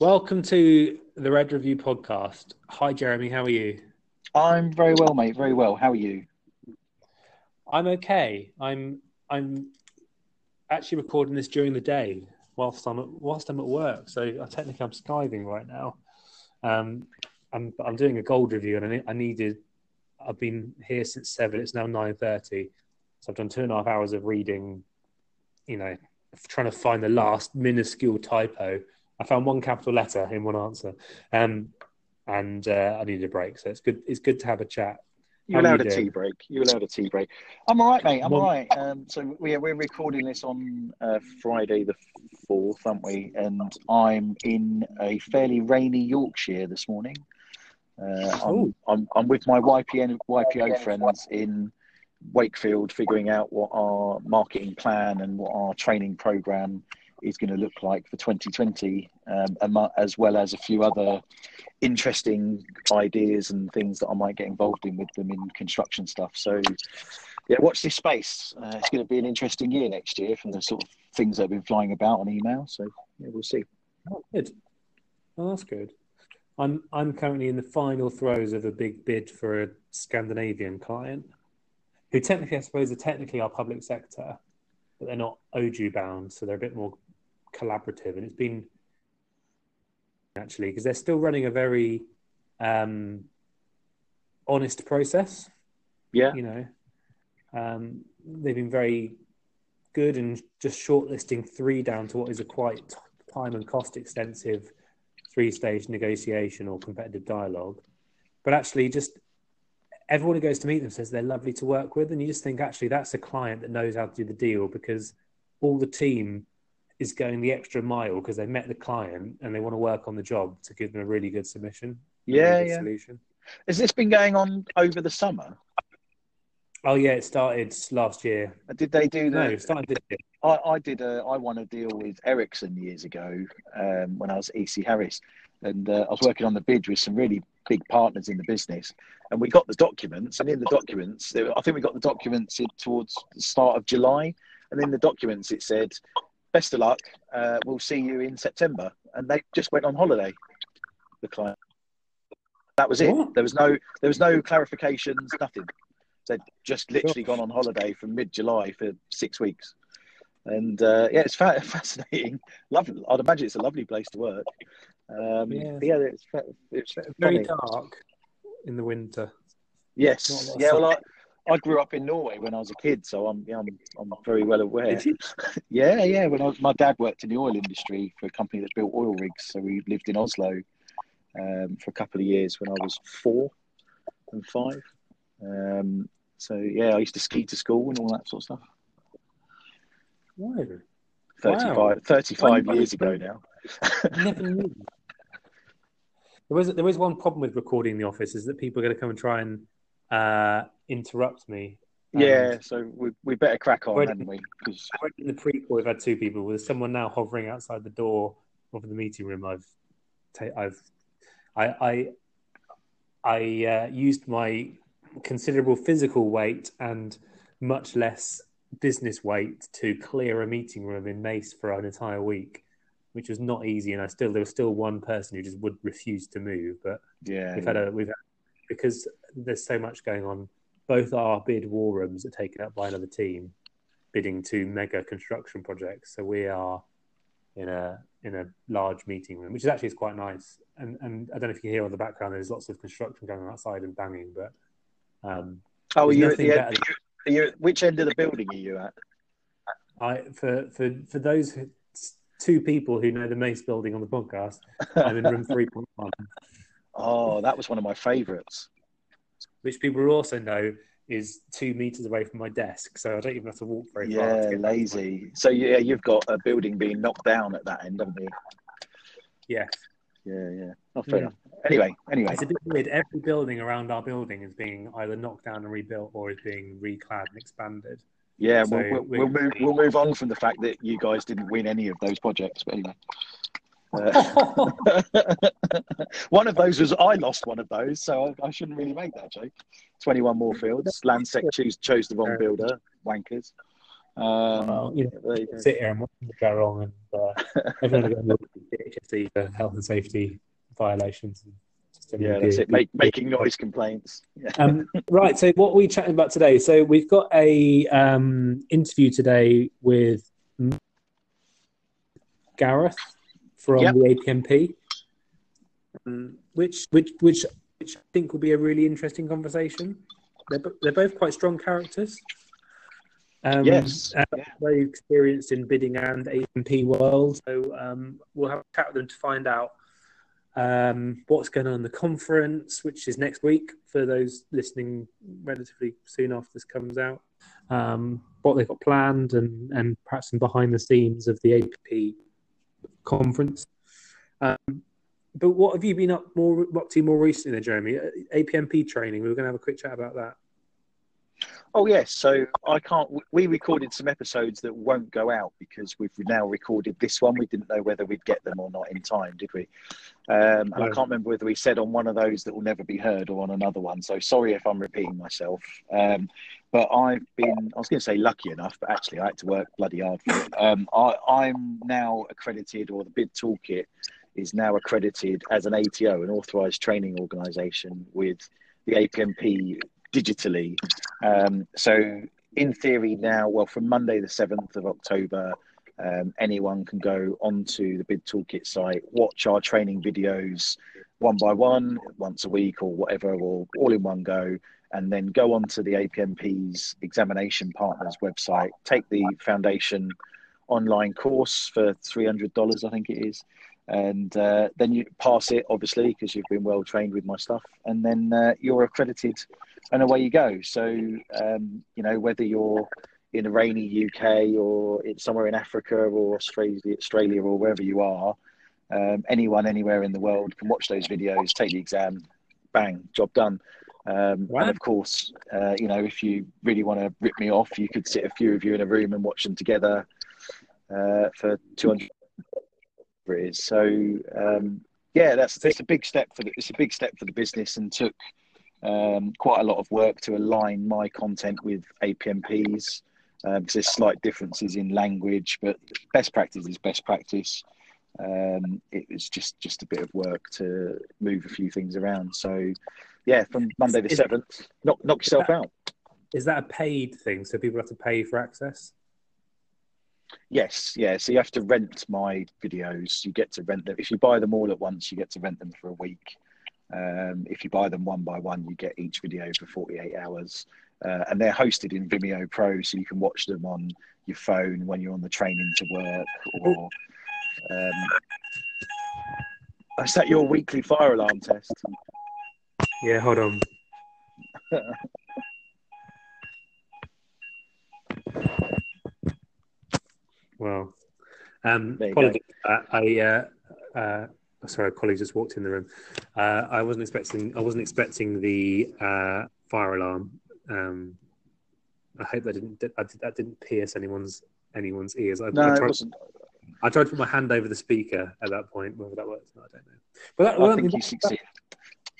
Welcome to the Red Review podcast. Hi, Jeremy. How are you? I'm very well, mate. Very well. How are you? I'm okay. I'm I'm actually recording this during the day whilst I'm at, whilst I'm at work. So I technically I'm skiving right now. Um, I'm I'm doing a gold review, and I, I needed. I've been here since seven. It's now nine thirty. So I've done two and a half hours of reading. You know, trying to find the last minuscule typo. I found one capital letter in one answer, um, and uh, I needed a break. So it's good. It's good to have a chat. You allowed you a tea break. You allowed a tea break. I'm all right, mate. I'm all right. Um, so we're we're recording this on uh, Friday the fourth, aren't we? And I'm in a fairly rainy Yorkshire this morning. Uh, I'm, I'm, I'm with my YPN YPO friends in Wakefield, figuring out what our marketing plan and what our training program is going to look like for 2020, um, as well as a few other interesting ideas and things that I might get involved in with them in construction stuff. So, yeah, watch this space. Uh, it's going to be an interesting year next year from the sort of things that have been flying about on email. So, yeah, we'll see. Oh, good. Well, that's good. I'm I'm currently in the final throes of a big bid for a Scandinavian client, who technically, I suppose, are technically our public sector, but they're not OJEU bound, so they're a bit more collaborative, and it's been actually because they're still running a very um, honest process. Yeah, you know, um, they've been very good and just shortlisting three down to what is a quite time and cost extensive three stage negotiation or competitive dialogue. But actually, just everyone who goes to meet them says they're lovely to work with, and you just think actually that's a client that knows how to do the deal because all the team is going the extra mile because they met the client and they want to work on the job to give them a really good submission. Yeah, yeah. Solution. Has this been going on over the summer? Oh yeah, it started last year. Did they do that? No, it started this year. I, I did a. I won a deal with Ericsson years ago um, when I was EC Harris, and uh, I was working on the bid with some really big partners in the business, and we got the documents. And in the documents, I think we got the documents towards the start of July, and in the documents it said best of luck. Uh, we'll see you in September. And they just went on holiday. The client. That was it. What? There was no there was no clarifications, nothing. They'd just literally gone on holiday from mid July for six weeks. And uh, yeah, it's fa- fascinating. Lovely. I'd imagine it's a lovely place to work. Um, yeah. yeah, it's, it's very dark in the winter. Yes. Yeah. Well, I, I grew up in Norway when I was a kid, so I'm yeah, I'm, I'm very well aware. yeah, yeah. When I was, my dad worked in the oil industry for a company that built oil rigs, so we lived in Oslo um, for a couple of years when I was four and five. Um, so yeah, I used to ski to school and all that sort of stuff. Wow. 35, wow. 35 years ago now. never knew. There was there was one problem with recording in the office is that people are going to come and try and uh, interrupt me. Yeah, so we, we better crack on, hadn't we? Cause... In the prequel, we've had two people. With someone now hovering outside the door of the meeting room, I've, ta- I've, I, I, I uh, used my considerable physical weight and much less business weight to clear a meeting room in Mace for an entire week, which was not easy. And I still there was still one person who just would refuse to move. But yeah, we've yeah. had a we've had, because there's so much going on both our bid war rooms are taken up by another team bidding two mega construction projects. So we are in a in a large meeting room, which is actually is quite nice. And and I don't know if you can hear on the background. There's lots of construction going on outside and banging, but um, oh, are you at the end, are you, which end of the building are you at? I for for for those who, two people who know the Mace building on the podcast, I'm in room three point one. Oh, that was one of my favourites which people also know is two meters away from my desk, so I don't even have to walk very yeah, far. Yeah, lazy. So yeah, you've got a building being knocked down at that end, haven't you? Yes. Yeah, yeah. Oh, fair yeah. enough. Anyway, anyway, it's a bit weird. Every building around our building is being either knocked down and rebuilt, or is being reclad and expanded. Yeah, so we'll, we'll, we'll, move. We'll move on from the fact that you guys didn't win any of those projects, but anyway. Uh, one of those was I lost one of those, so I, I, shouldn't really make that joke. 21 Moorfields. Landsec chose, chose the wrong builder, wankers. Um, Well, you know, there you sit here and go wrong, and uh, everyone will go HSE for health and safety violations. and yeah, that's it. Make, making noise complaints. Yeah. Um, right. So, what are we chatting about today? So, we've got a um, interview today with Gareth from Yep. the APMP, um, which which which which I think will be a really interesting conversation. They're they're both quite strong characters. Um, Yes. Yeah. very experienced in bidding and APMP world. So um, we'll have a chat with them to find out um, what's going on in the conference, which is next week for those listening relatively soon after this comes out. Um, what they've got planned and and perhaps some behind the scenes of the APP conference. Um, but what have you been up more up to more recently, there, Jeremy? APMP training. We were going to have a quick chat about that. Oh yes, so I can't. We recorded some episodes that won't go out because we've now recorded this one. We didn't know whether we'd get them or not in time, did we? Um, and I can't remember whether we said on one of those that will never be heard or on another one. So sorry if I'm repeating myself. Um, but I've been, I was going to say lucky enough, but actually I had to work bloody hard for it. Um, I, I'm now accredited, or the Bid Toolkit is now accredited as an ATO, an authorised training organisation with the APMP digitally. Um, so in theory now, well, from Monday the 7th of October, um, anyone can go onto the Bid Toolkit site, watch our training videos one by one, once a week or whatever, or all in one go, and then go onto the APMP's examination partners website, take the foundation online course for $300, I think it is. And uh, then you pass it, obviously, because you've been well trained with my stuff, and then uh, you're accredited and away you go. So, um, you know, whether you're in a rainy UK or it's somewhere in Africa or Australia, Australia or wherever you are, um, anyone anywhere in the world can watch those videos, take the exam, bang, job done. Um, Wow. And of course, uh, you know, if you really want to rip me off, you could sit a few of you in a room and watch them together uh, for 200 whatever it is. So, um, yeah, that's it's a big step for the, it's a big step for the business and took um, quite a lot of work to align my content with APMP's um, because there's slight differences in language, but best practice is best practice. Um, it was just just a bit of work to move a few things around. So, yeah, from Monday the seventh, knock knock yourself out. Is that a paid thing? So people have to pay for access? Yes, yeah. So you have to rent my videos. You get to rent them if you buy them all at once. You get to rent them for a week. Um, if you buy them one by one, you get each video for 48 hours. Uh, and they're hosted in Vimeo Pro, so you can watch them on your phone when you're on the train into work. Or um, is that your weekly fire alarm test? Yeah, hold on. well, um, There you go. apologies. for that. I uh, uh, sorry, a colleague just walked in the room. Uh, I wasn't expecting. I wasn't expecting the uh, fire alarm. Um, I hope that didn't that, that didn't pierce anyone's anyone's ears. I, No, I it tried, wasn't. I tried to put my hand over the speaker at that point. Whether that worked, or I don't know. But that, I well, I think mean, you that- succeeded.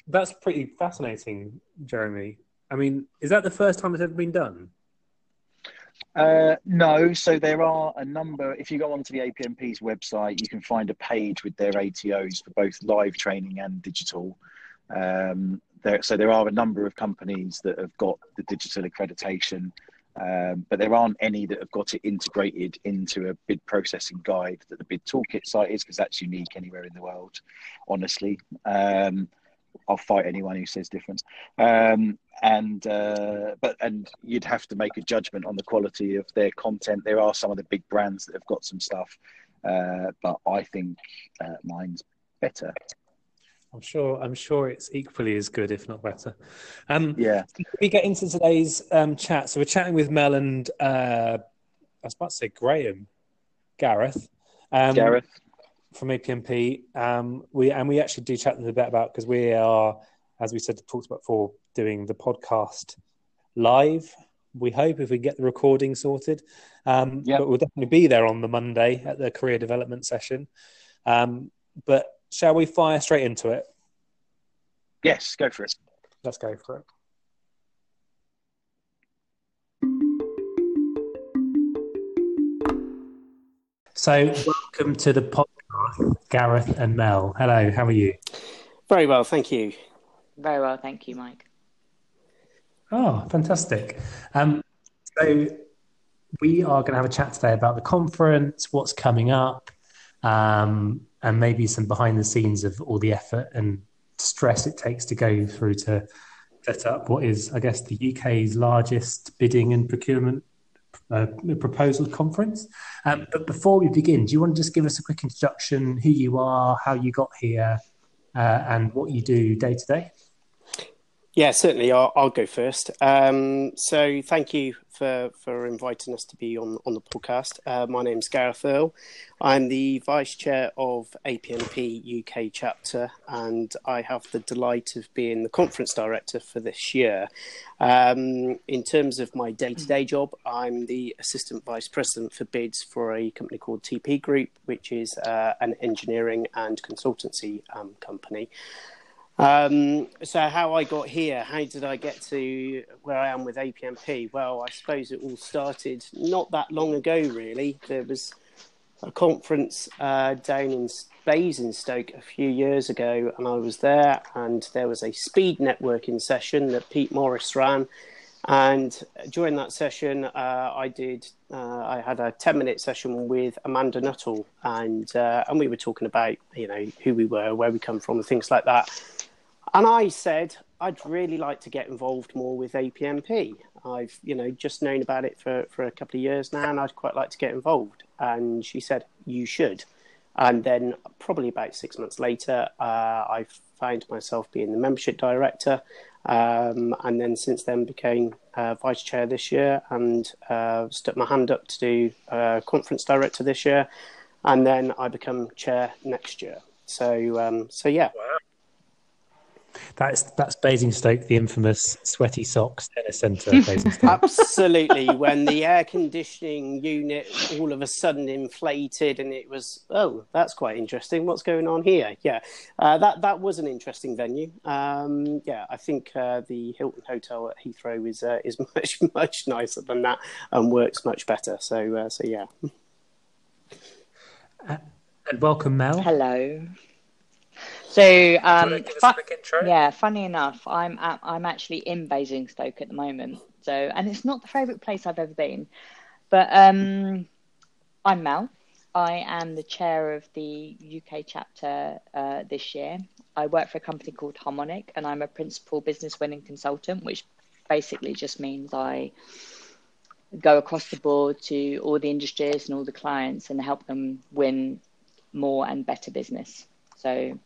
that's pretty fascinating, Jeremy. I mean, is that the first time it's ever been done? Uh, no, so there are a number. If you go onto the APMP's website, you can find a page with their ATOs for both live training and digital. Um, there, so there are a number of companies that have got the digital accreditation, um, but there aren't any that have got it integrated into a bid processing guide that the Bid Toolkit site is, because that's unique anywhere in the world. Honestly, um, I'll fight anyone who says different. Um, and uh, but and you'd have to make a judgment on the quality of their content. There are some of the big brands that have got some stuff, uh, but I think uh, mine's better. I'm sure. I'm sure it's equally as good, if not better. Um, Yeah, we get into today's um, chat. So we're chatting with Mel and uh, I was about to say Graham, Gareth, um, Gareth. from APMP. Um, we and we actually do chat a little bit about because we are, as we said, talked about before, doing the podcast live. We hope if we get the recording sorted, um, Yep. but we'll definitely be there on the Monday at the career development session. Um, but shall we fire straight into it? Yes, go for it. Let's go for it. So, welcome to the podcast, Gareth and Mel. Hello, how are you? Very well, thank you. Very well, thank you, Mike. Oh, fantastic. Um, so, we are going to have a chat today about the conference, what's coming up, um, and maybe some behind the scenes of all the effort and stress it takes to go through to set up what is, I guess, the UK's largest bidding and procurement uh, proposal conference. Um, but before we begin, do you want to just give us a quick introduction, who you are, how you got here, uh, and what you do day to day? Yeah, certainly. I'll, I'll go first. Um, so, thank you for, for inviting us to be on, on the podcast. Uh, my name's Gareth Earle. I'm the Vice Chair of APMP UK chapter, and I have the delight of being the Conference Director for this year. Um, in terms of my day to day job, I'm the Assistant Vice President for bids for a company called TP Group, which is uh, an engineering and consultancy um, company. Um, so how I got here, how did I get to where I am with APMP? Well, I suppose it all started not that long ago, really. There was a conference uh, down in Basingstoke a few years ago, and I was there, and there was a speed networking session that Pete Morris ran. And during that session, uh, I did. Uh, I had a ten-minute session with Amanda Nuttall, and uh, and we were talking about you know who we were, where we come from, and things like that. And I said, I'd really like to get involved more with APMP. I've, you know, just known about it for, for a couple of years now, and I'd quite like to get involved. And she said, you should. And then, probably about six months later, uh, I found myself being the membership director. Um, and then, since then, became uh, vice chair this year and uh, stuck my hand up to do uh, conference director this year. And then I become chair next year. So, um, so yeah. Wow. That's that's Basingstoke, the infamous sweaty socks tennis centre. Absolutely, when the air conditioning unit all of a sudden inflated, and it was oh, that's quite interesting. What's going on here? Yeah, uh, that that was an interesting venue. Um, yeah, I think uh, the Hilton Hotel at Heathrow is uh, is much much nicer than that and works much better. So uh, so yeah. and welcome, Mel. Hello. So, um, yeah, funny enough, I'm at, I'm actually in Basingstoke at the moment. So, and it's not the favourite place I've ever been, but um, I'm Mel. I am the chair of the UK chapter uh, this year. I work for a company called Harmonic, and I'm a principal business winning consultant, which basically just means I go across the board to all the industries and all the clients and help them win more and better business. So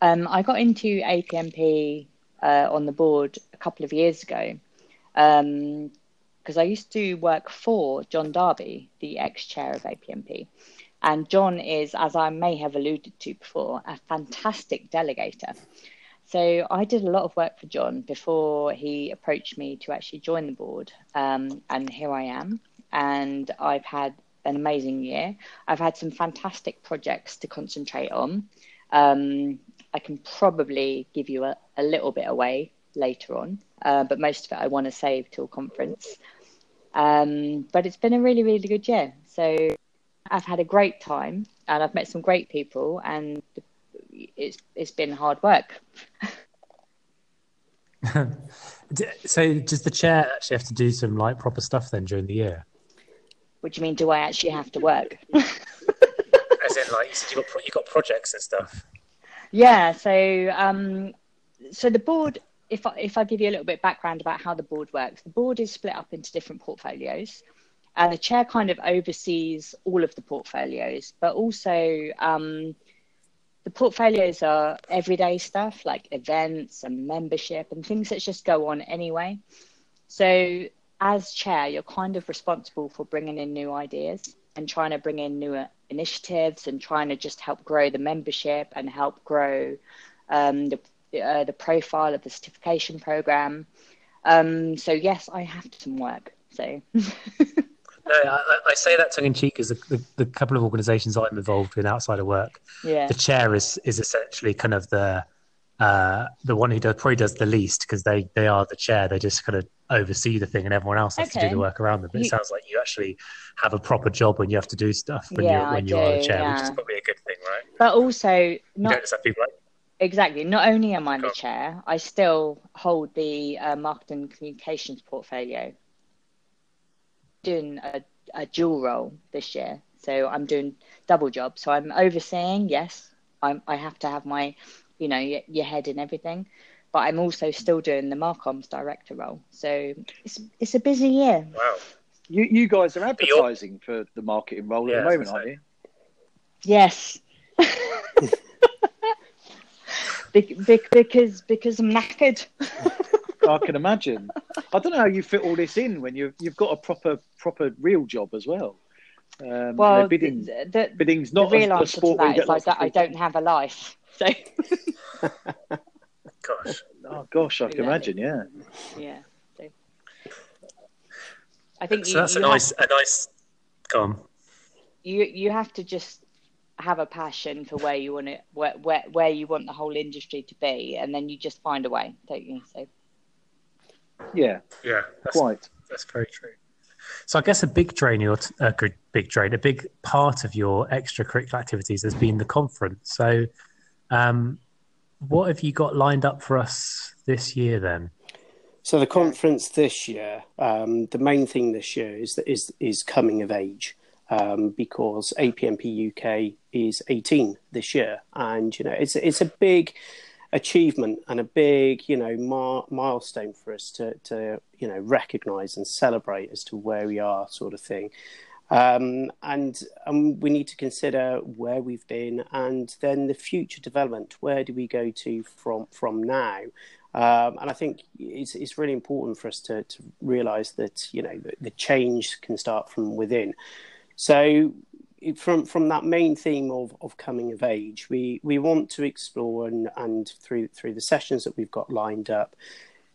um, I got into APMP uh, on the board a couple of years ago because um, I used to work for John Darby, the ex chair of APMP. And John is, as I may have alluded to before, a fantastic delegator. So I did a lot of work for John before he approached me to actually join the board. Um, and here I am. And I've had an amazing year. I've had some fantastic projects to concentrate on. Um, I can probably give you a, a little bit away later on, uh, but most of it I want to save till conference. Um, but it's been a really, really good year. So I've had a great time and I've met some great people, and it's it's been hard work. so does the chair actually have to do some like proper stuff then during the year? What do you mean? Do I actually have to work? As in, like you said, you got you got projects and stuff. Yeah. So, um, so the board. If I, if I give you a little bit background about how the board works, the board is split up into different portfolios, and the chair kind of oversees all of the portfolios, but also um, the portfolios are everyday stuff like events and membership and things that just go on anyway. So, as chair, you're kind of responsible for bringing in new ideas and trying to bring in new initiatives and trying to just help grow the membership and help grow um, the uh, the profile of the certification program. Um, so yes, I have some work. So. no, I, I, say that tongue in cheek because the, the, the, couple of organisations I'm involved in outside of work, yeah. the chair is is essentially kind of the uh, the one who does, probably does the least because they they are the chair. They just kind of oversee the thing and everyone else has okay. to do the work around them. But you, it sounds like you actually have a proper job when you have to do stuff when yeah, you're when you're on the chair, yeah. which is probably a good thing, right? But also not like... exactly. Not only am I the chair, I still hold the uh, marketing communications portfolio. Doing a, a dual role this year, so I'm doing double job. So I'm overseeing. Yes, I'm, I have to have my, you know, your, your head in everything but I'm also still doing the Marcoms director role. So it's it's a busy year. Wow. You you guys are advertising for the marketing role yeah, at the moment, aren't you? Yes. because because I'm knackered. I can imagine. I don't know how you fit all this in when you've you've got a proper proper real job as well. Um, well, you know, bidding, the, the, bidding's not the real a, a sport. To that is like that I don't have a life. So gosh. Oh gosh, I can imagine. Yeah. Yeah. So, I think so. You, that's you a nice, have, a nice. Come. You you have to just have a passion for where you want it, where, where where you want the whole industry to be, and then you just find a way, don't you? So. Yeah. Yeah. That's, quite. That's very true. So I guess a big drain, your a good big drain, a big part of your extracurricular activities has been the conference. So, um, what have you got lined up for us this year then? So the conference this year, um, the main thing this year is that is is coming of age. Um, because APMP UK is 18 this year, and you know it's it's a big achievement and a big you know mar- milestone for us to to you know recognise and celebrate as to where we are, sort of thing. Um, and um, we need to consider where we've been and then the future development. Where do we go to from from now? Um, and I think it's, it's really important for us to, to realise that you know the, the, change can start from within. So from from that main theme of, of coming of age, we, we want to explore and, and through through the sessions that we've got lined up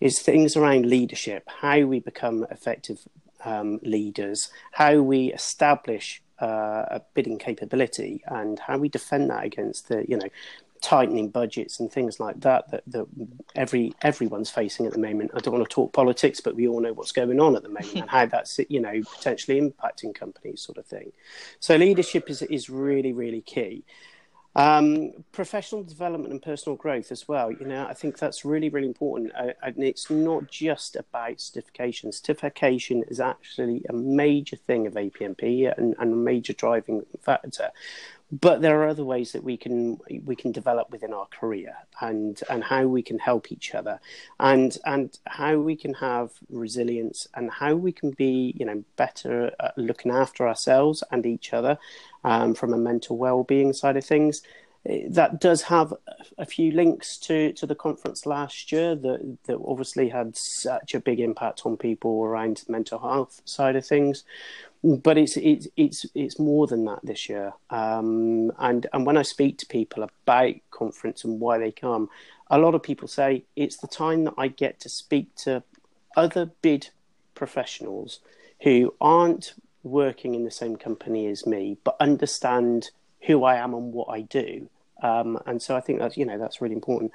is things around leadership, how we become effective um, leaders, how we establish uh, a bidding capability, and how we defend that against the you know tightening budgets and things like that that, that every everyone's facing at the moment. I don't want to talk politics, but we all know what's going on at the moment and how that's you know potentially impacting companies, sort of thing. So leadership is is really really key. Um, professional development and personal growth as well. You know, I think that's really, really important. Uh, and it's not just about certification. Certification is actually a major thing of APMP and, and a major driving factor but there are other ways that we can we can develop within our career and and how we can help each other and and how we can have resilience and how we can be you know better at looking after ourselves and each other um, from a mental well-being side of things. That does have a few links to, to the conference last year that, that obviously had such a big impact on people around the mental health side of things but it's it's it's it's more than that this year. Um, and and when I speak to people about conference and why they come, a lot of people say it's the time that I get to speak to other bid professionals who aren't working in the same company as me, but understand who I am and what I do. Um, and so I think that's you know that's really important.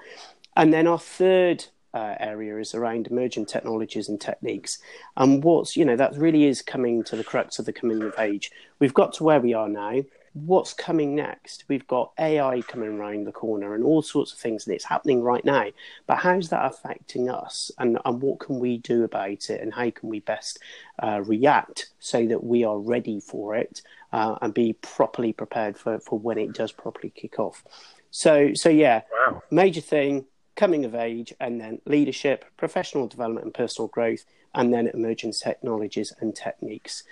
And then our third uh, area is around emerging technologies and techniques. And what's, you know, that really is coming to the crux of the coming of age. We've got to where we are now. What's coming next? We've got AI coming around the corner and all sorts of things, and it's happening right now. But how's that affecting us? And, and what can we do about it? And how can we best uh, react so that we are ready for it uh, and be properly prepared for, for when it does properly kick off? So, so yeah, wow. major thing coming of age, and then leadership, professional development and personal growth, and then emerging technologies and techniques.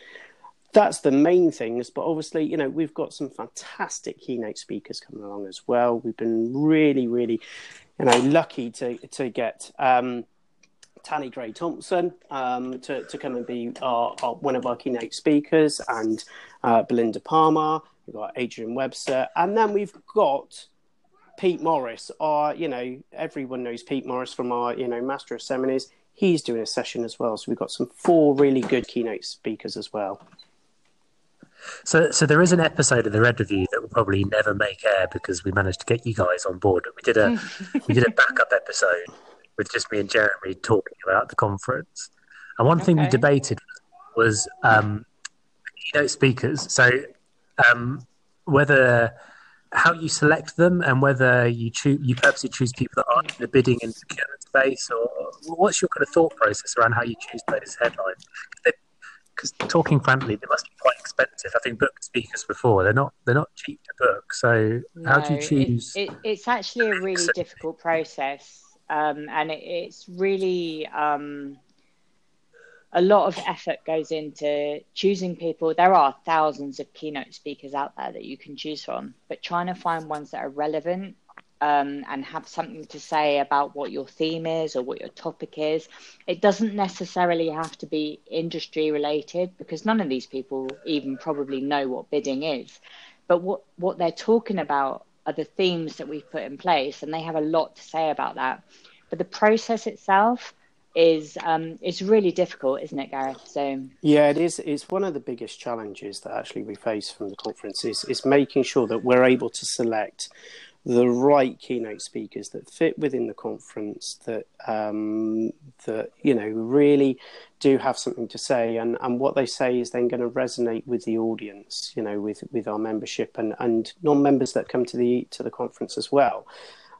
That's the main things, but obviously, you know, we've got some fantastic keynote speakers coming along as well. We've been really, really, you know, lucky to to get um, Tanni Grey Thompson um, to, to come and be our, our, one of our keynote speakers, and uh, Belinda Palmer. We've got Adrian Webster, and then we've got Pete Morris, our, you know, everyone knows Pete Morris from our, you know, Master of Seminars. He's doing a session as well. So we've got some four really good keynote speakers as well. So, so there is an episode of the Red Review that will probably never make air because we managed to get you guys on board. We did a we did a backup episode with just me and Jeremy talking about the conference. And one okay. thing we debated was um, keynote speakers. So um, whether how you select them and whether you choose you purposely choose people that aren't in the bidding and procurement space, or what's your kind of thought process around how you choose those headlines? Because talking frankly, they must be quite expensive. I think book speakers before they're not they're not cheap to book. So no, how do you choose? It, it, it's actually a really difficult process, um, and it, it's really. Um, a lot of effort goes into choosing people. There are thousands of keynote speakers out there that you can choose from, but trying to find ones that are relevant um, and have something to say about what your theme is or what your topic is. It doesn't necessarily have to be industry related because none of these people even probably know what bidding is. But what, what they're talking about are the themes that we've put in place, and they have a lot to say about that. But the process itself, is um, it's really difficult, isn't it, Gareth? So yeah, it is. It's one of the biggest challenges that actually we face from the conference is, is making sure that we're able to select the right keynote speakers that fit within the conference that um, that you know really do have something to say and, and what they say is then going to resonate with the audience you know with with our membership and, and non-members that come to the to the conference as well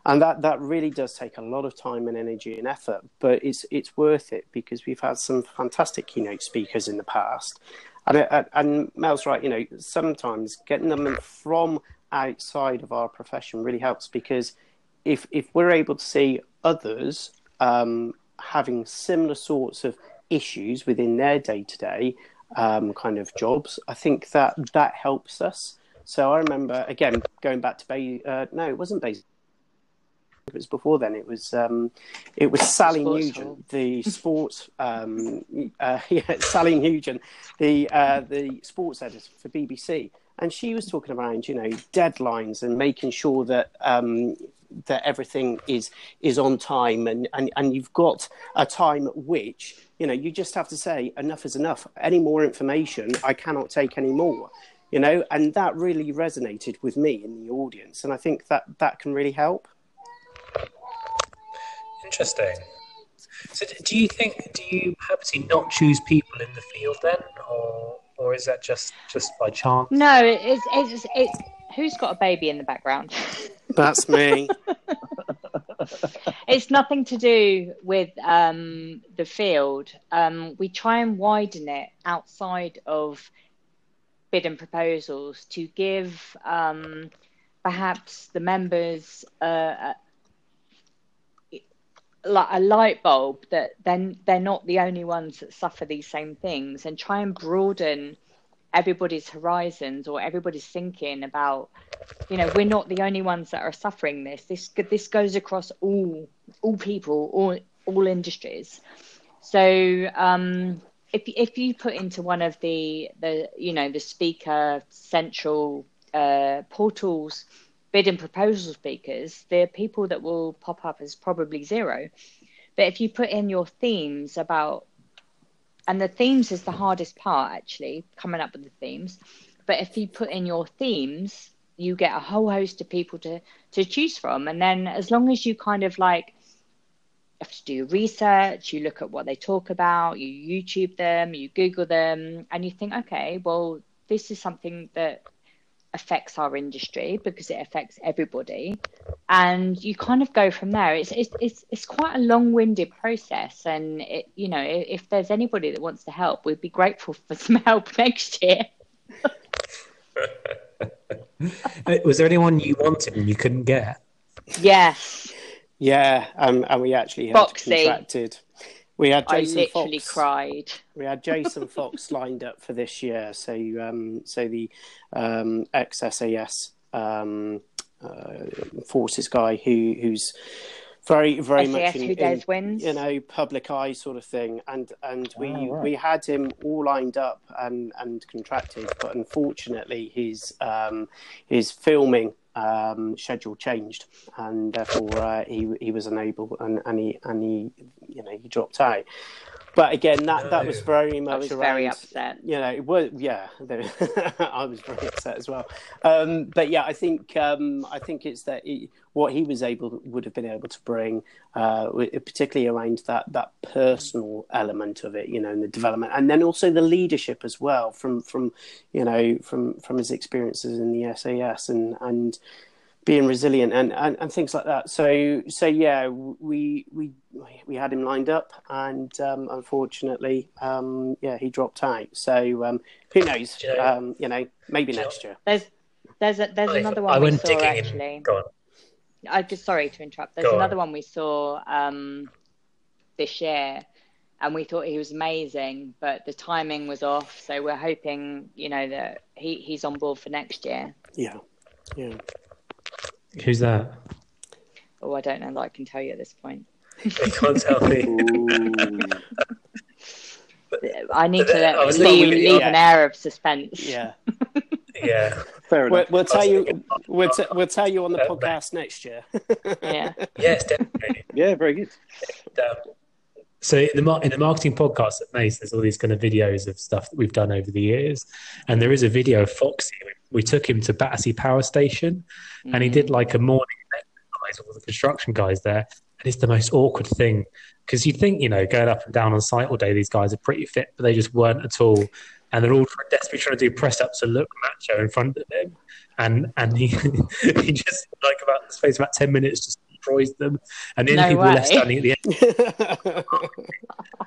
and that that really does take a lot of time and energy and effort but it's it's worth it because we've had some fantastic keynote speakers in the past. And and, and mel's right you know sometimes getting them from outside of our profession really helps because if if we're able to see others um, having similar sorts of issues within their day to day kind of jobs i think that that helps us. So i remember again going back to bay uh, no it wasn't bay it was before then. It was um, it was Sally sports Nugent, the sports um, uh, yeah, Sally Nugent, the uh, the sports editor for BBC, and she was talking around you know deadlines and making sure that um, that everything is is on time and, and and you've got a time at which you know you just have to say enough is enough. Any more information, I cannot take any more. You know, and that really resonated with me in the audience, and I think that that can really help. Interesting. So, do you think do you purposely not choose people in the field then, or or is that just just by chance? No, it's it's it's who's got a baby in the background. That's me. it's nothing to do with um, the field. Um, we try and widen it outside of bid and proposals to give um, perhaps the members uh, like a light bulb that then they're not the only ones that suffer these same things and try and broaden everybody's horizons or everybody's thinking about you know we're not the only ones that are suffering this. This this goes across all all people all all industries. So um if if you put into one of the the you know the speaker central uh portals bid and proposal speakers, the people that will pop up is probably zero. But if you put in your themes about, and the themes is the hardest part actually, coming up with the themes. But if you put in your themes, you get a whole host of people to to choose from, and then as long as you kind of like have to do research, you look at what they talk about, you YouTube them, you Google them, and you think, okay, well, this is something that affects our industry because it affects everybody. And you kind of go from there. It's it's it's, it's quite a long-winded process. And it, you know if, if there's anybody that wants to help we'd be grateful for some help next year. Was there anyone you wanted and you couldn't get? Yes. Yeah um, and we actually had contracted we had Jason I literally Fox. cried. We had Jason Fox lined up for this year. So, um, so the um, ex SAS um, uh, forces guy who who's very very SAS much in, in wins. you know public eye sort of thing and and we oh, right. we had him all lined up and and contracted but unfortunately his um his filming um, schedule changed, and therefore uh, he he was unable, and, and he and he you know he dropped out. But again, that that was very much. I was around, very upset. You know, it was yeah. I was very upset as well. Um, but yeah, I think um, I think it's that he, what he was able would have been able to bring, uh, particularly around that that personal element of it, you know, in the development, and then also the leadership as well from from you know from from his experiences in the SAS and and being resilient and, and, and things like that. So so yeah, we we we had him lined up, and um, unfortunately, um, yeah, he dropped out. So um, who knows? You know, um, you know maybe next year. There's there's a, there's another one I we saw actually. I just sorry to interrupt. There's Go another on. one we saw um, this year, and we thought he was amazing, but the timing was off. So we're hoping, you know, that he, he's on board for next year. Yeah, yeah. Who's that? Oh, I don't know that I can tell you at this point. you can't tell me. I need to leave, leave yeah. an air of suspense. Yeah. yeah. Fair enough. We'll, we'll tell you. We'll, t- we'll tell you on the podcast next year. yeah. Yes, definitely. Yeah, very good. um, so in the in the marketing podcast at Mace, there's all these kind of videos of stuff that we've done over the years, and there is a video of Foxy. We, took him to Battersea Power Station, mm-hmm. and he did mm. like a morning exercise with all the construction guys there, and it's the most awkward thing because you think you know going up and down on site all day, these guys are pretty fit, but they just weren't at all, and they're all desperately trying to do press ups to look macho in front of him, and and he he just like about the space about ten minutes just destroys them. And then no people way. left standing at the end.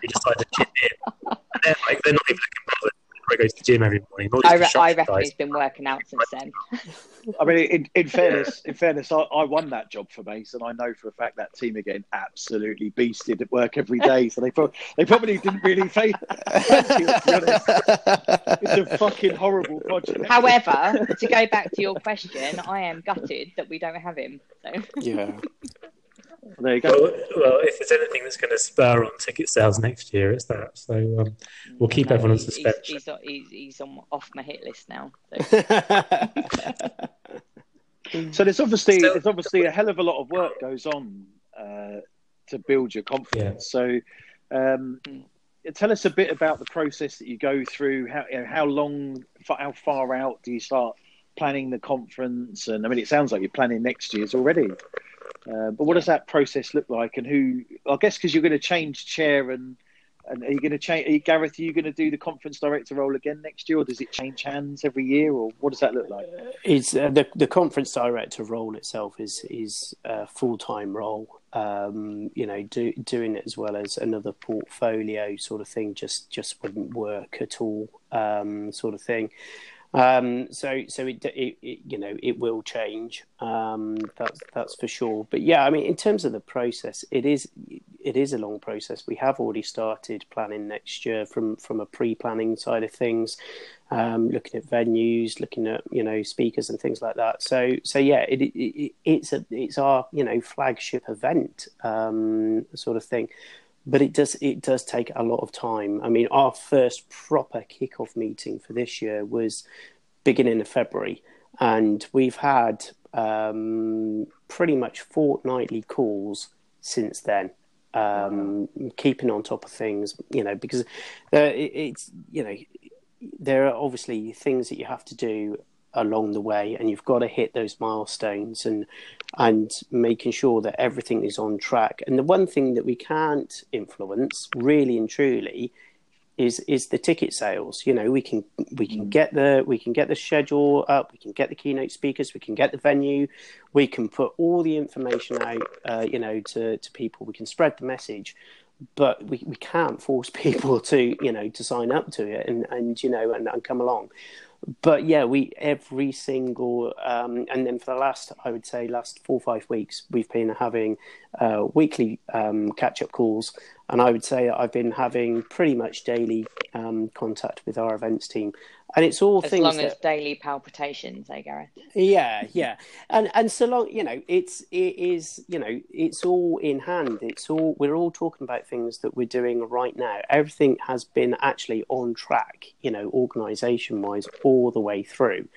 they decide to chip in. And then, like, they're not even looking bothered. He goes to the gym every morning. I, re- I reckon guys. he's been working out since then. I mean, in, in fairness, in fairness, I, I, won that job for Mace, and I know for a fact that team are getting absolutely beasted at work every day. So they probably, they probably didn't really face. it's a fucking horrible project. However, to go back to your question, I am gutted that we don't have him. So. Yeah. There you go. Well, well, if there's anything that's going to spur on ticket sales next year, it's that. So um, we'll keep no, everyone on suspension. He's, he's, he's, he's, on off my hit list now. So, so there's obviously Still, there's obviously a hell of a lot of work goes on uh, to build your confidence. Yeah. So. Um, tell us a bit about the process that you go through. How you know, how long, how far out do you start planning the conference? And I mean, it sounds like you're planning next year's already. Uh, but what does that process look like, and who? I guess because you're going to change chair, and and are you going to change? Are you, Gareth, are you going to do the conference director role again next year, or does it change hands every year, or what does that look like? It's uh, the the conference director role itself is is a full time role. Um, you know, do, doing it as well as another portfolio sort of thing just just wouldn't work at all. Um, sort of thing. Um, so so it, it, it, you know it will change. Um, that's that's for sure. But yeah, I mean, in terms of the process, it is it is a long process. We have already started planning next year from from a pre-planning side of things, um, looking at venues, looking at you know speakers and things like that. So so yeah, it, it it's a it's our you know flagship event um, sort of thing but it does it does take a lot of time. I mean, our first proper kickoff meeting for this year was beginning of February, and we've had um, pretty much fortnightly calls since then. Um, keeping on top of things, you know, because uh, it, it's you know there are obviously things that you have to do along the way, and you've got to hit those milestones and and making sure that everything is on track. And the one thing that we can't influence, really and truly, is is the ticket sales. You know, we can we can mm. get the we can get the schedule up, we can get the keynote speakers, we can get the venue, we can put all the information out, uh, you know, to to people. We can spread the message, but we, we can't force people to you know to sign up to it and and you know and, and come along but yeah, we every single um, and then for the last, I would say, last four or five weeks, we've been having uh, weekly um, catch up calls, and I would say that I've been having pretty much daily um, contact with our events team, and it's all as things long that, as daily palpitations, eh, Gareth? Yeah, yeah, and and so long, you know, it's it is, you know, it's all in hand. It's all we're all talking about things that we're doing right now. Everything has been actually on track, you know, organisation wise, all the way through.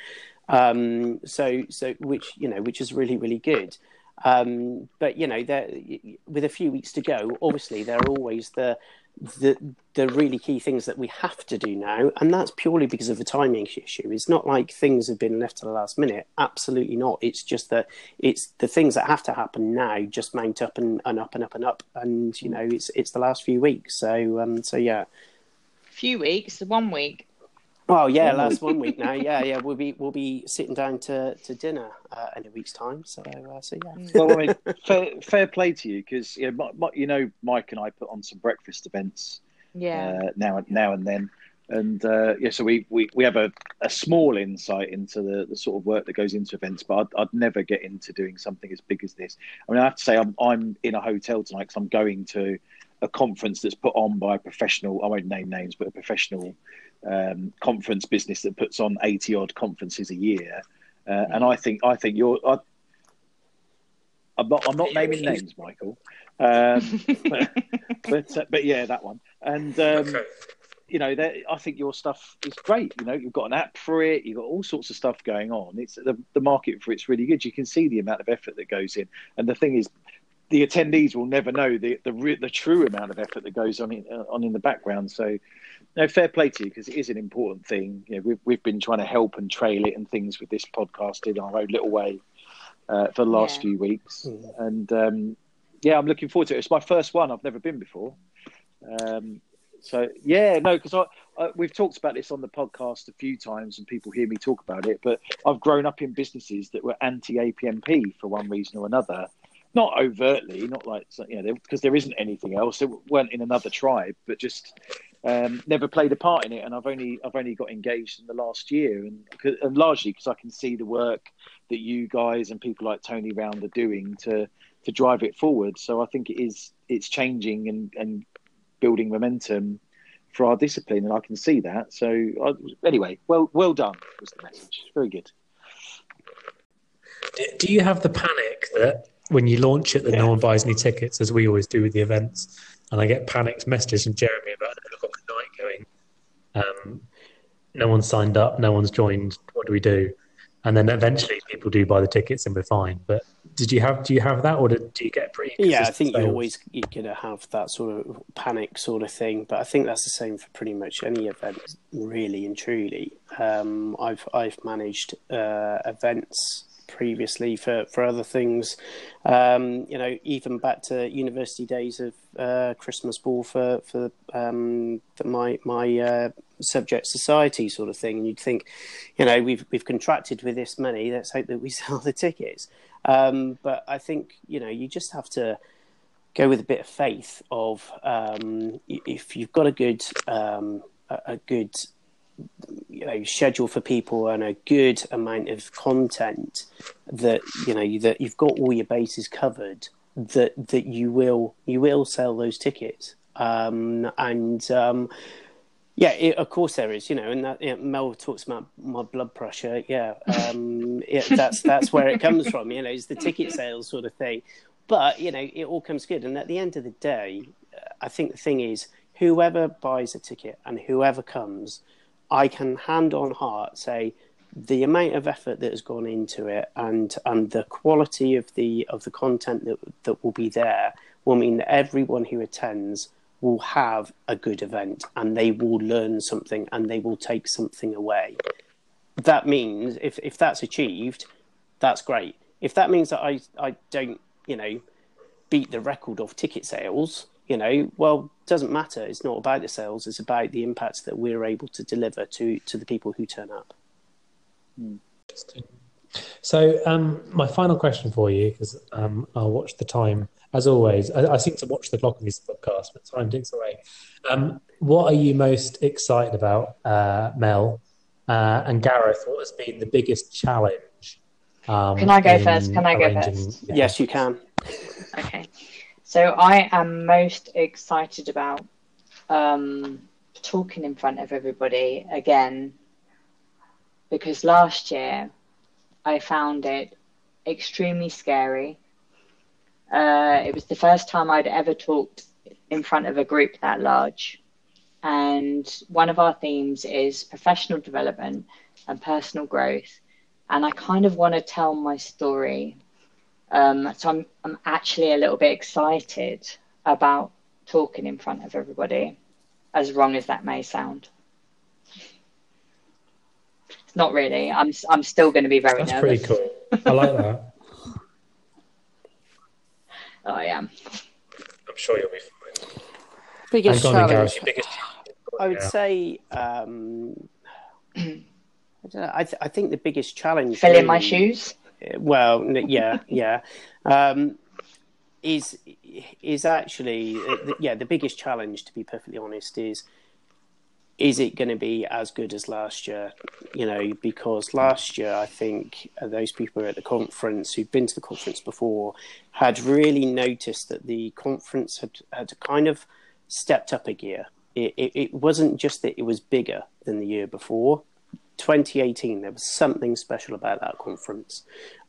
Um, so so which you know, which is really really good. Um, but you know, with a few weeks to go, obviously there are always the the the really key things that we have to do now, and that's purely because of the timing issue. It's not like things have been left to the last minute. Absolutely not. It's just that it's the things that have to happen now just mount up and, and up and up and up, and you know it's it's the last few weeks. So um so yeah, few weeks, one week. Well, yeah, last one week now. Yeah, yeah, we'll be we'll be sitting down to, to dinner uh, in a week's time. So, uh, so yeah. well, I mean, fair, fair play to you because you know, you know, Mike and I put on some breakfast events. Yeah. Uh, now now and then, and uh, yeah, so we, we, we have a, a small insight into the, the sort of work that goes into events, but I'd, I'd never get into doing something as big as this. I mean, I have to say, I'm I'm in a hotel tonight because I'm going to a conference that's put on by a professional. I won't name names, but a professional um, conference business that puts on eighty odd conferences a year. Uh, and I think I think you're. I, am not. I'm not naming names, Michael. Um, but but, uh, but, yeah, that one. And um, okay. you know, I think your stuff is great. You know, you've got an app for it. You've got all sorts of stuff going on. It's the, the market for it's really good. You can see the amount of effort that goes in. And the thing is, the attendees will never know the the, the true amount of effort that goes on in, uh, on in the background. So, no, fair play to you because it is an important thing. You know, we've we've been trying to help and trail it and things with this podcast in our own little way uh, for the last yeah. few weeks, mm. and um, yeah, I'm looking forward to it. It's my first one. I've never been before. Um, so yeah, no, because I, I, we've talked about this on the podcast a few times, and people hear me talk about it. But I've grown up in businesses that were anti APMP for one reason or another, not overtly, not like you know, because there isn't anything else. They weren't in another tribe, but just um, never played a part in it. And I've only I've only got engaged in the last year, and, and largely because I can see the work that you guys and people like Tony Round are doing to to drive it forward. So I think it is it's changing and and building momentum for our discipline, and I can see that. So I, anyway, well well done was the message. Very good. Do you have the panic that when you launch it that yeah. no one buys any tickets, as we always do with the events. And I get panicked messages from Jeremy about eight o'clock at night going, um, no one's signed up, no one's joined. What do we do? And then eventually people do buy the tickets and we're fine. But did you have do you have that or do you get pretty? Yeah, I think you always you're gonna have that sort of panic sort of thing. But I think that's the same for pretty much any event, really and truly. Um, I've I've managed uh, events previously for, for other things. Um, you know, even back to university days of uh, Christmas ball for for, um, my my uh, subject society sort of thing. And you'd think, you know, we've we've contracted with this money. Let's hope that we sell the tickets. Um, but I think you know you just have to go with a bit of faith of um, if you've got a good um, a, a good you know schedule for people and a good amount of content that you know that you've got all your bases covered that that you will you will sell those tickets. Um, and um, yeah it, of course there is you know and that you know, Mel talks about my blood pressure. Yeah um, it, that's that's where it comes from you know it's the ticket sales sort of thing. But you know it all comes good. And at the end of the day I think the thing is whoever buys a ticket and whoever comes I can hand on heart say the amount of effort that has gone into it and and the quality of the of the content that that will be there will mean that everyone who attends will have a good event and they will learn something and they will take something away. That means if if that's achieved, that's great. If that means that I I don't you know beat the record of ticket sales, you know, well, doesn't matter. It's not about the sales. It's about the impacts that we're able to deliver to to the people who turn up. Hmm. So, um, my final question for you, because um, I'll watch the time as always. I, I, seem to watch the clock on these podcasts, but time ticks away. Um, what are you most excited about, uh, Mel uh, and Gareth? What has been the biggest challenge? Um, can I go first? Can I go first? Yeah. Yes, you can. Okay. So I am most excited about um, talking in front of everybody again because last year I found it extremely scary. Uh, it was the first time I'd ever talked in front of a group that large. And one of our themes is professional development and personal growth. And I kind of want to tell my story um, so I'm I'm actually a little bit excited about talking in front of everybody, as wrong as that may sound. It's not really. I'm I'm still going to be very That's nervous. pretty cool. I like that. Oh, I am. I'm sure you'll be fine. Biggest challenge. Biggest I would Yeah. say, um, I, don't know, I, th- I think the biggest challenge. Fill in my shoes. Well, yeah, yeah. Um, is is actually uh, yeah the biggest challenge to be perfectly honest is is it going to be as good as last year? You know because last year i think uh, those people at the conference who've been to the conference before had really noticed that the conference had had kind of stepped up a gear. It, it, it wasn't just that it was bigger than the year before 2018 there was something special about that conference.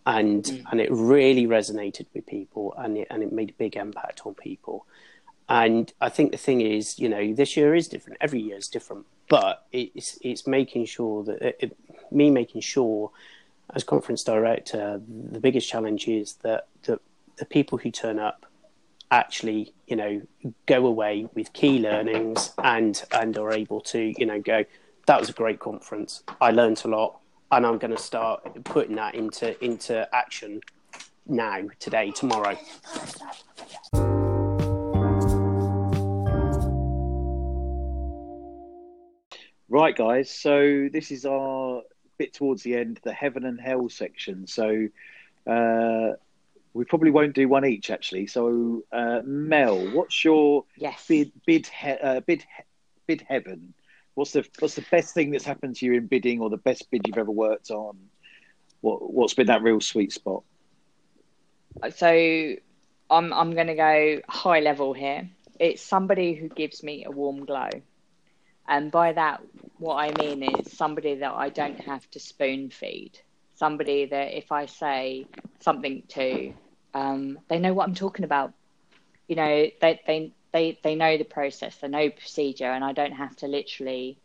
And mm. and it really resonated with people and it and it made a big impact on people. And I think the thing is you know this year is different. Every year is different. But it's it's making sure that it, it, me making sure as conference director the biggest challenge is that the the people who turn up actually you know go away with key learnings and and are able to you know go that was a great conference i learned a lot and i'm going to start putting that into into action now today tomorrow Right, guys. So this is our bit towards the end, the heaven and hell section. So uh, we probably won't do one each, actually. So uh, Mel, what's your Yes. bid bid he- uh, bid he- bid heaven? What's the what's the best thing that's happened to you in bidding, or the best bid you've ever worked on? What what's been that real sweet spot? So I'm I'm going to go high level here. It's somebody who gives me a warm glow. And by that, what I mean is somebody that I don't have to spoon feed. Somebody that if I say something to, um, they know what I'm talking about. You know, they, they, they, they know the process, they know procedure, and I don't have to literally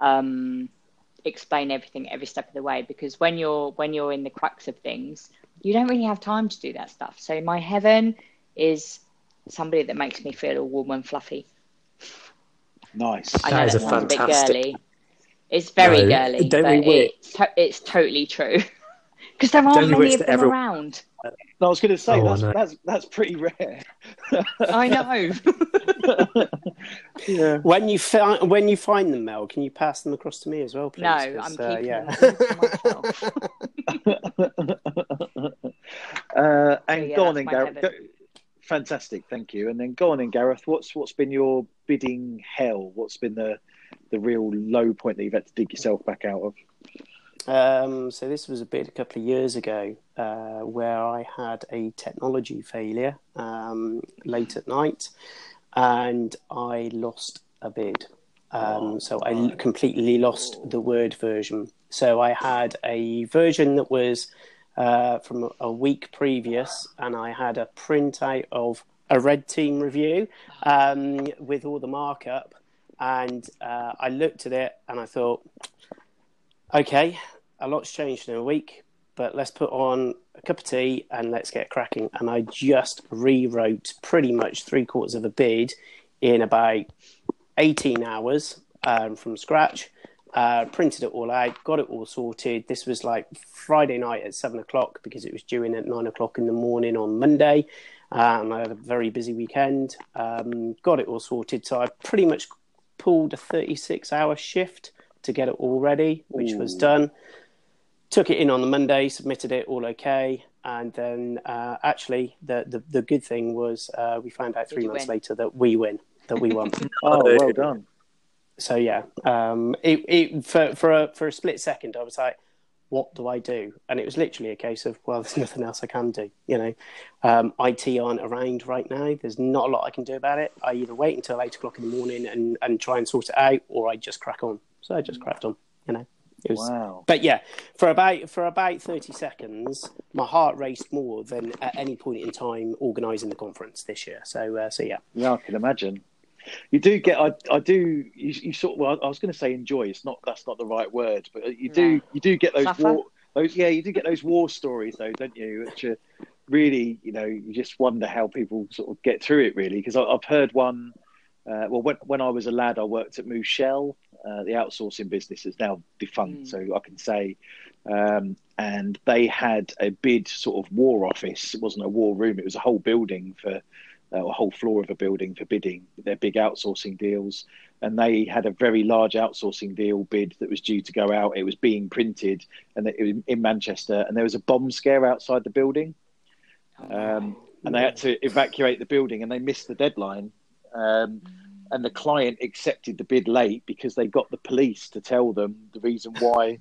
um, explain everything every step of the way because when you're when you're in the crux of things, you don't really have time to do that stuff. So my heaven is somebody that makes me feel all warm and fluffy. Nice. I That know is that a sounds a bit fantastic- girly. It's very No, girly, don't but we wish- it's, to- it's totally true. Because there aren't Don't we many wish of that them every- around. No, I was going to say Oh, that's, that's that's pretty rare. I know. yeah. when you fi- when you find them mel can you pass them across to me as well please no, 'Cause, I'm uh, keeping yeah them myself. uh, and yeah, go on that's then, Gareth. Go, fantastic, thank you. And then go on then, Gareth. What's what's been your bidding hell? What's been the the real low point that you've had to dig yourself back out of? Um, so this was a bid a couple of years ago uh, where I had a technology failure um, late at night, and I lost a bid. Um, so I l- completely lost the Word version. So I had a version that was uh, from a- a week previous, and I had a printout of a red team review um, with all the markup. And uh, I looked at it and I thought, okay, a lot's changed in a week, but let's put on a cup of tea and let's get cracking. And I just rewrote pretty much three quarters of a bid in about 18 hours um, from scratch. Uh, printed it all out, got it all sorted. This was like Friday night at seven o'clock because it was due in at nine o'clock in the morning on Monday. Um, I had a very busy weekend. Um, got it all sorted, so I pretty much pulled a 36 hour shift to get it all ready, which was done. Took it in on the Monday, submitted it all okay, and then uh, actually the, the the good thing was uh, we found out Did three months win? later that we win, that we won. Oh, Oh, well done. so yeah, um, it, it for for a for a split second, I was like, "What do I do?" And it was literally a case of, "Well, there's nothing else I can do." You know, um, IT aren't around right now. There's not a lot I can do about it. I either wait until eight o'clock in the morning and and try and sort it out, or I just crack on. So I just cracked on. You know, it was. Wow. But yeah, for about for about thirty seconds, my heart raced more than at any point in time organising the conference this year. So uh, so yeah. Yeah, I can imagine. You do get, I, I do. You, you sort. Well, I was going to say enjoy. It's not. That's not the right word. But you do. No. You do get those Suffer? war. Those. Yeah, you do get those war stories, though, don't you? Which are really, you know, you just wonder how people sort of get through it. Really, because I've heard one. Uh, well, when, when I was a lad, I worked at Mouchel, uh, the outsourcing business is now defunct, mm. so I can say. Um, and they had a bid sort of war office. It wasn't a war room; it was a whole building for uh, a whole floor of a building for bidding their big outsourcing deals. And they had a very large outsourcing deal bid that was due to go out. It was being printed, and it was in Manchester. And there was a bomb scare outside the building, um, and they had to evacuate the building, and they missed the deadline. Um, and the client accepted the bid late because they got the police to tell them the reason why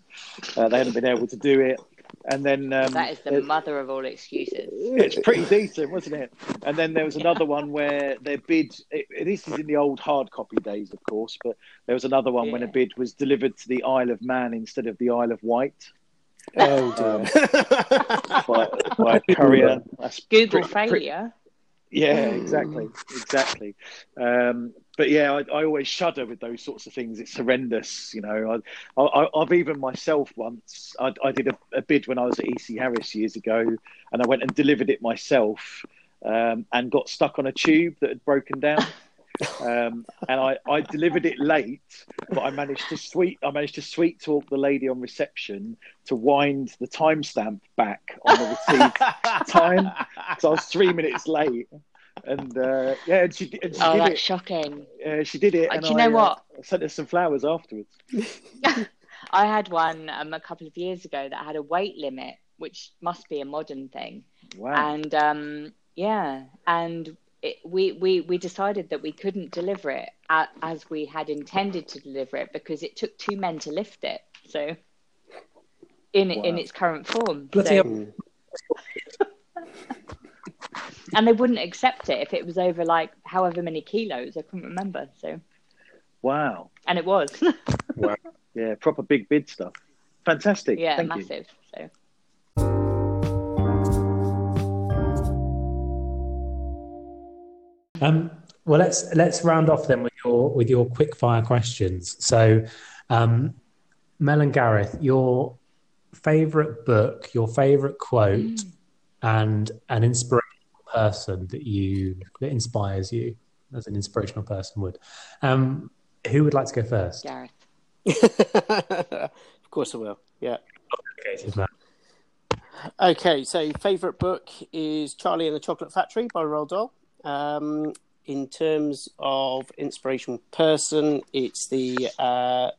uh, they hadn't been able to do it. And then um, that is the it, mother of all excuses. It's pretty decent, wasn't it? And then there was another one where their bid. It, this is in the old hard copy days, of course, but there was another one yeah. when a bid was delivered to the Isle of Man instead of the Isle of Wight. Oh dear! By, by, a courier. That's Google pretty, failure. Yeah, exactly, exactly. Um, but yeah, I, I, always shudder with those sorts of things. It's horrendous, you know. I, have even myself once. I, I did a, a, bid when I was at EC Harris years ago, and I went and delivered it myself, um, and got stuck on a tube that had broken down. Um, and I, I delivered it late, but I managed to sweet I managed to sweet talk the lady on reception to wind the timestamp back on the received time. So I was three minutes late. And uh, yeah, and she, and she oh, did that's it. shocking. Uh, she did it. Uh, do you know I, what? Uh, sent her some flowers afterwards. I had one um, a couple of years ago that had a weight limit, which must be a modern thing. Wow. And um, yeah, and it, we, we, we decided that we couldn't deliver it as we had intended to deliver it because it took two men to lift it. So, in wow. in its current form. Bloody So, and they wouldn't accept it if it was over like however many kilos. I couldn't remember. So, wow. And it was. wow. Yeah, proper big bid stuff. Fantastic. Yeah, Thank massive. You. So. Um, well, let's let's round off then with your with your quick fire questions. So, um, Mel and Gareth, your favorite book, your favorite quote, mm. and an inspirational person that you that inspires you as an inspirational person would. Um, who would like to go first? Gareth. of course, I will. Yeah. Okay, so favorite book is Charlie and the Chocolate Factory by Roald Dahl. Um, in terms of inspirational person, it's the uh,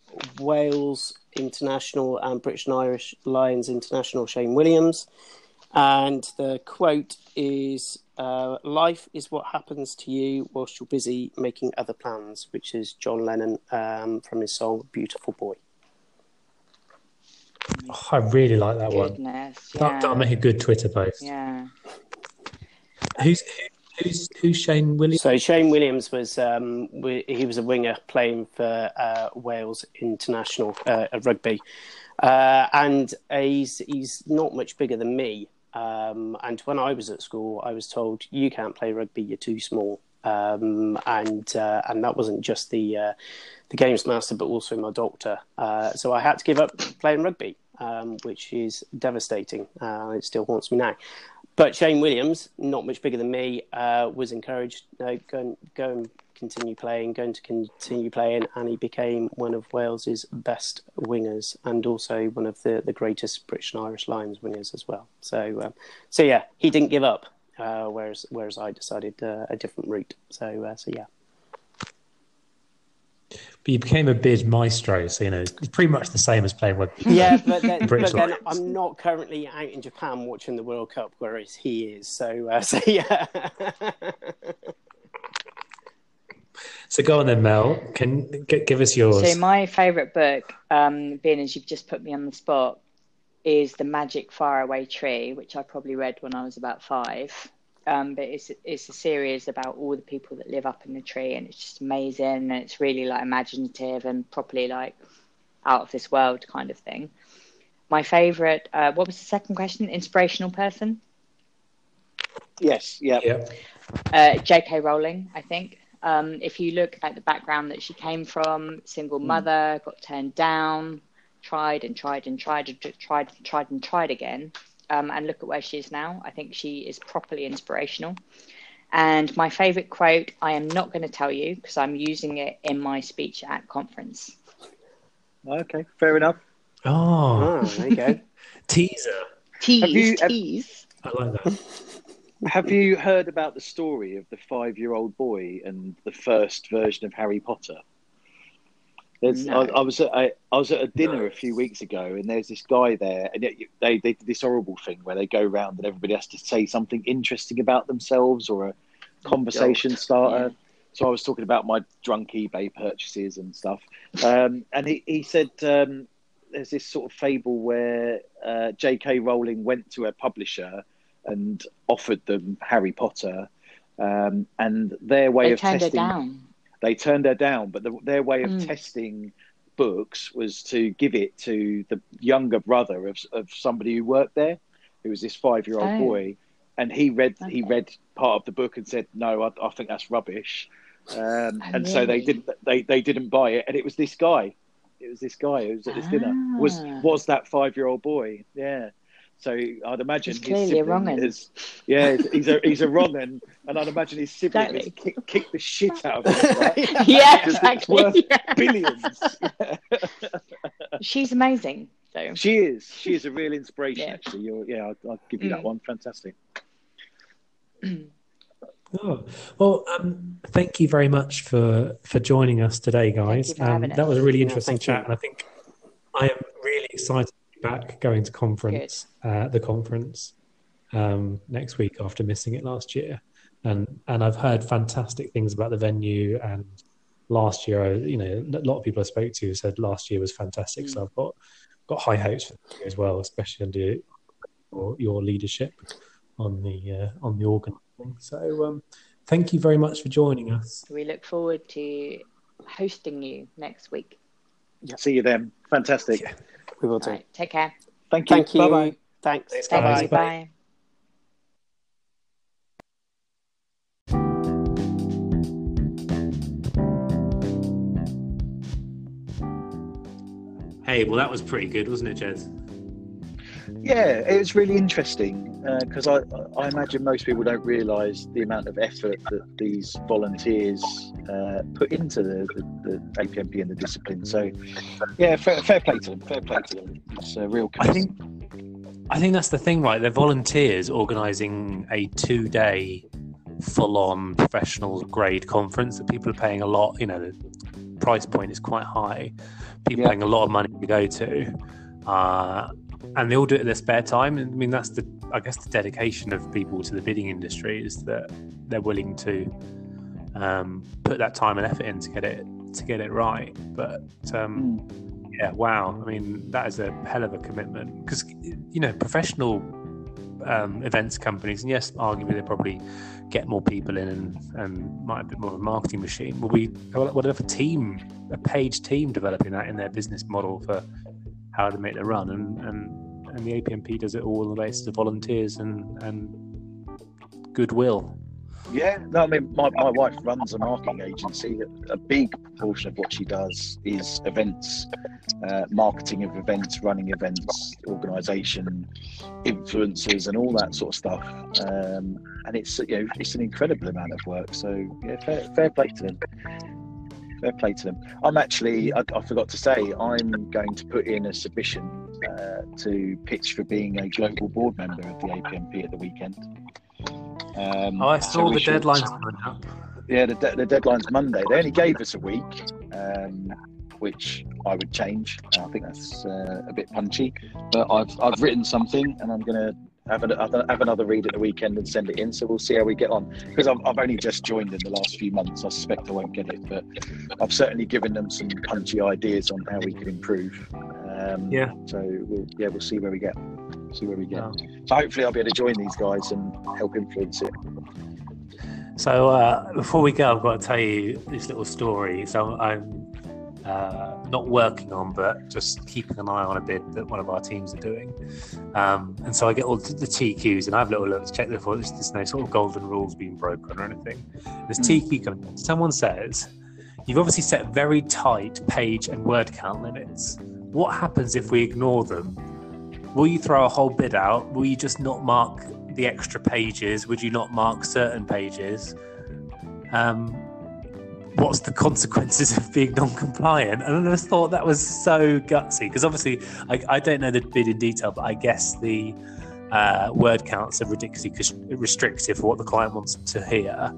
Wales International and British and Irish Lions International Shane Williams. And the quote is uh, Life is what happens to you whilst you're busy making other plans, which is John Lennon um, from his song Beautiful Boy. Oh, I really like that Goodness, one. Yeah. That, that'll make a good Twitter post. Yeah. Who's who's who's Shane Williams? So Shane Williams was um, he was a winger playing for uh, Wales international uh, rugby, uh, and he's he's not much bigger than me. Um, and when I was at school, I was told you can't play rugby; you're too small. Um, and uh, and that wasn't just the uh, the games master, but also my doctor. Uh, so I had to give up playing rugby, um, which is devastating. Uh, it still haunts me now. But Shane Williams, not much bigger than me, uh, was encouraged no, go and go and continue playing, going to continue playing, and he became one of Wales's best wingers and also one of the, the greatest British and Irish Lions wingers as well. So, um, so yeah, he didn't give up, uh, whereas whereas I decided uh, a different route. So, uh, so yeah. But you became a bid maestro, so you know it's pretty much the same as playing rugby. Yeah, but then, but then I'm not currently out in Japan watching the World Cup, whereas he is. So, uh, so yeah. So go on then, Mel. Can g- give us yours. So my favourite book, um, being as you've just put me on the spot, is The Magic Faraway Tree, which I probably read when I was about five. Um, but it's it's a series about all the people that live up in the tree, and it's just amazing, and it's really like imaginative and properly like out of this world kind of thing. My favourite. Uh, what was the second question? Inspirational person. Yes. Yeah. Yeah. Uh, J.K. Rowling, I think. Um, if you look at the background that she came from, single hmm. mother, got turned down, tried and tried and tried and tried and tried and tried again, um, and look at where she is now. I think she is properly inspirational. And my favorite quote, I am not going to tell you because I'm using it in my speech at conference. Okay, fair enough. Oh, Oh, there you go. teaser. Tease, you- have- tease. I like that. Have you heard about the story of the five-year-old boy and the first version of Harry Potter? No. I, I was at I was at a dinner a few weeks ago, and there's this guy there, and it- they they did this horrible thing where they go around and everybody has to say something interesting about themselves or a conversation starter. Yeah. So I was talking about my drunk eBay purchases and stuff, um, and he he said um, there's this sort of fable where uh, J.K. Rowling went to a publisher and offered them Harry Potter, um, and their way They of turned her testing down. they turned her down, but the, their way of Mm. testing books was to give it to the younger brother of, of somebody who worked there, who was this five year old Oh. boy, and he read he read part of the book and said, "No, I, I think that's rubbish," um, Oh, and so they didn't they, they didn't buy it, and it was this guy, it was this guy who was at this dinner was Ah. was that five year old boy, yeah. So I'd imagine He's clearly a sibling wrong'un. is, yeah, he's a he's a wrong and and I'd imagine his sibling has Exactly. kicked, kicked the shit out of him. right? yeah, Because it's worth exactly. billions. She's amazing. So she is. She is a real inspiration. Yeah. Actually, You're, yeah, I'll, I'll give you that Mm. one. Fantastic. Oh, well, um, thank you very much for for joining us today, guys. you for Um, that us. was a really Yeah, interesting you. chat, and I think I am really excited to be back going to conference, uh, the conference um, next week after missing it last year, and and I've heard fantastic things about the venue and. Last year, I, you know, a lot of people I spoke to said last year was fantastic. So I've got got high hopes for this year as well, especially under your, your leadership on the uh, on the organising. So um, thank you very much for joining us. we look forward to hosting you next week. See you then. Fantastic. Yeah. We will All do. right, take care. Thank you. Thank you. Bye bye. Thanks. Thanks, Bye-bye. Bye-bye. Bye. Hey, well, that was pretty good, wasn't it, Jez? Yeah, it was really interesting because I, I imagine most people don't realise the amount of effort that these volunteers uh, put into the, the, the APMP and the discipline. So, yeah, fair, fair play to them. Fair play to them. It's a real. I think I think that's the thing, right? They're volunteers organising a two-day, full-on professional grade conference that people are paying a lot. You know, the price point is quite high. People Yeah. paying a lot of money to go to, uh, and they all do it in their spare time. I mean, that's the I guess the dedication of people to the bidding industry is that they're willing to um, put that time and effort in to get it to get it right. But um, Mm. yeah, wow. I mean, that is a hell of a commitment because you know professional um, events companies, and yes, arguably they probably get more people in and, and might have a bit more of a marketing machine. Will we? What if a team, a paid team, developing that in their business model for how to make the run, and and and the APMP does it all on the basis of volunteers and and goodwill. Yeah, no, I mean, my, my wife runs a marketing agency. A big proportion of what she does is events, uh, marketing of events, running events, organisation, influencers, and all that sort of stuff. Um, and it's you know it's an incredible amount of work. So yeah, fair, fair play to them. Fair play to them. I'm actually, I, I forgot to say, I'm going to put in a submission uh, to pitch for being a global board member of the APMP at the weekend. Um, Oh, I saw we the shall- deadlines coming up. yeah, the, de- the deadline's Monday. They only gave us a week, um, which I would change. I think that's uh, a bit punchy, but I've I've written something, and I'm going to have, an, have another read at the weekend and send it in. So we'll see how we get on. Because I've, I've only just joined in the last few months. I suspect I won't get it, but I've certainly given them some punchy ideas on how we can improve. Um, Yeah. So we'll, yeah, we'll see where we get. See where we get. Wow. So hopefully I'll be able to join these guys and help influence it. So uh, before we go, I've got to tell you this little story. So I'm uh, not working on, but just keeping an eye on a bid that one of our teams are doing. Um, and so I get all the TQs, and I have little looks, check before there's, there's no sort of golden rules being broken or anything. There's TQ coming in. Someone says, You've obviously set very tight page and word count limits. What happens if we ignore them? will you throw a whole bid out? Will you just not mark the extra pages? Would you not mark certain pages? Um, what's the consequences of being non-compliant? And I just thought that was so gutsy because obviously I, I, don't know the bid in detail, but I guess the uh, word counts are ridiculously restrictive for what the client wants to hear.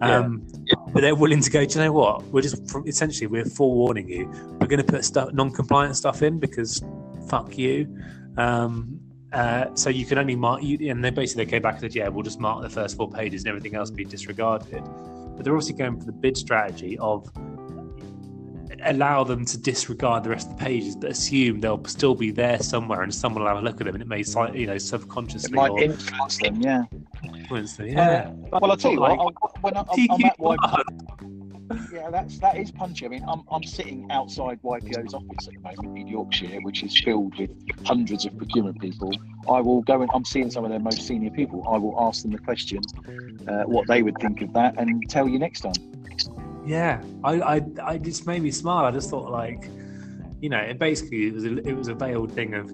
Um, yeah. But they're willing to go. Do you know what? We're just essentially we're forewarning you. We're going to put stuff non-compliant stuff in because fuck you. Um, uh, so you can only mark you, and they basically they came back and said, "Yeah, we'll just mark the first four pages, and everything else be disregarded." But they're also going for the bid strategy of allow them to disregard the rest of the pages, but assume they'll still be there somewhere, and someone will have a look at them, and it may, you know, subconsciously it might or, influence them. Yeah, influence them. Yeah. Uh, well, I'll tell you like, what. I'll, when I, I'm, I'm at yeah, that's that is punchy. I mean, I'm I'm sitting outside YPO's office at the moment in Yorkshire, which is filled with hundreds of procurement people. I will go and I'm seeing some of their most senior people. I will ask them the question, uh, what they would think of that, and tell you next time. Yeah, I, I, I just made me smile. I just thought like, you know, it basically it was a, it was a veiled thing of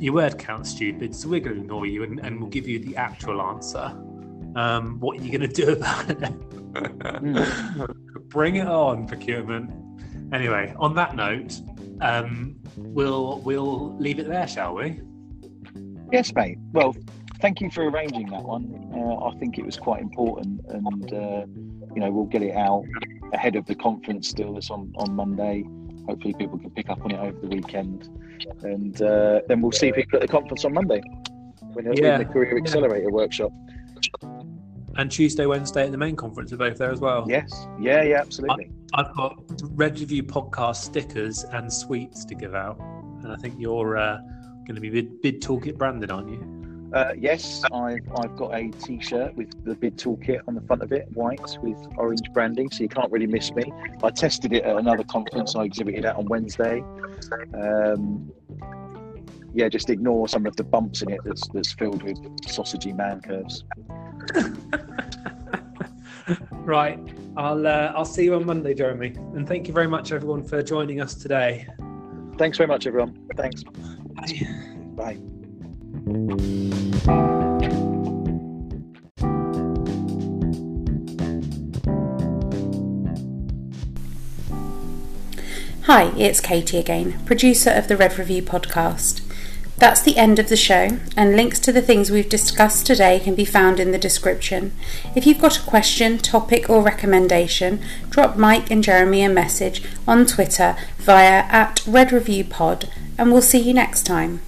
your word count stupid, so we're going to ignore you and, and we'll give you the actual answer. Um, what are you going to do about it? Bring it on, procurement. Anyway, on that note, um, we'll we'll leave it there, shall we? Yes, mate. Well, thank you for arranging that one. Uh, I think it was quite important, and uh, you know we'll get it out ahead of the conference. Still, this on on Monday. Hopefully, people can pick up on it over the weekend, and uh, then we'll see people at the conference on Monday when, yeah. the Career Accelerator yeah. workshop. And Tuesday, Wednesday at the main conference are both there as well. Yes. Yeah, yeah, absolutely. I've got Red Review podcast stickers and sweets to give out. And I think you're uh, going to be bid, bid Toolkit branded, aren't you? Uh, yes, I've, I've got a t shirt with the bid toolkit on the front of it, white with orange branding, so you can't really miss me. I tested it at another conference I exhibited at on Wednesday. Um, yeah, just ignore some of the bumps in it that's, that's filled with sausagey man curves. right. I'll uh, I'll see you on Monday, Jeremy. And thank you very much, everyone, for joining us today. Thanks very much, everyone. Thanks. Bye. Bye. Hi, it's Katie again, producer of the Red Review podcast. That's the end of the show, and links to the things we've discussed today can be found in the description. If you've got a question, topic, or recommendation, drop Mike and Jeremy a message on Twitter via at Red Review Pod, and we'll see you next time.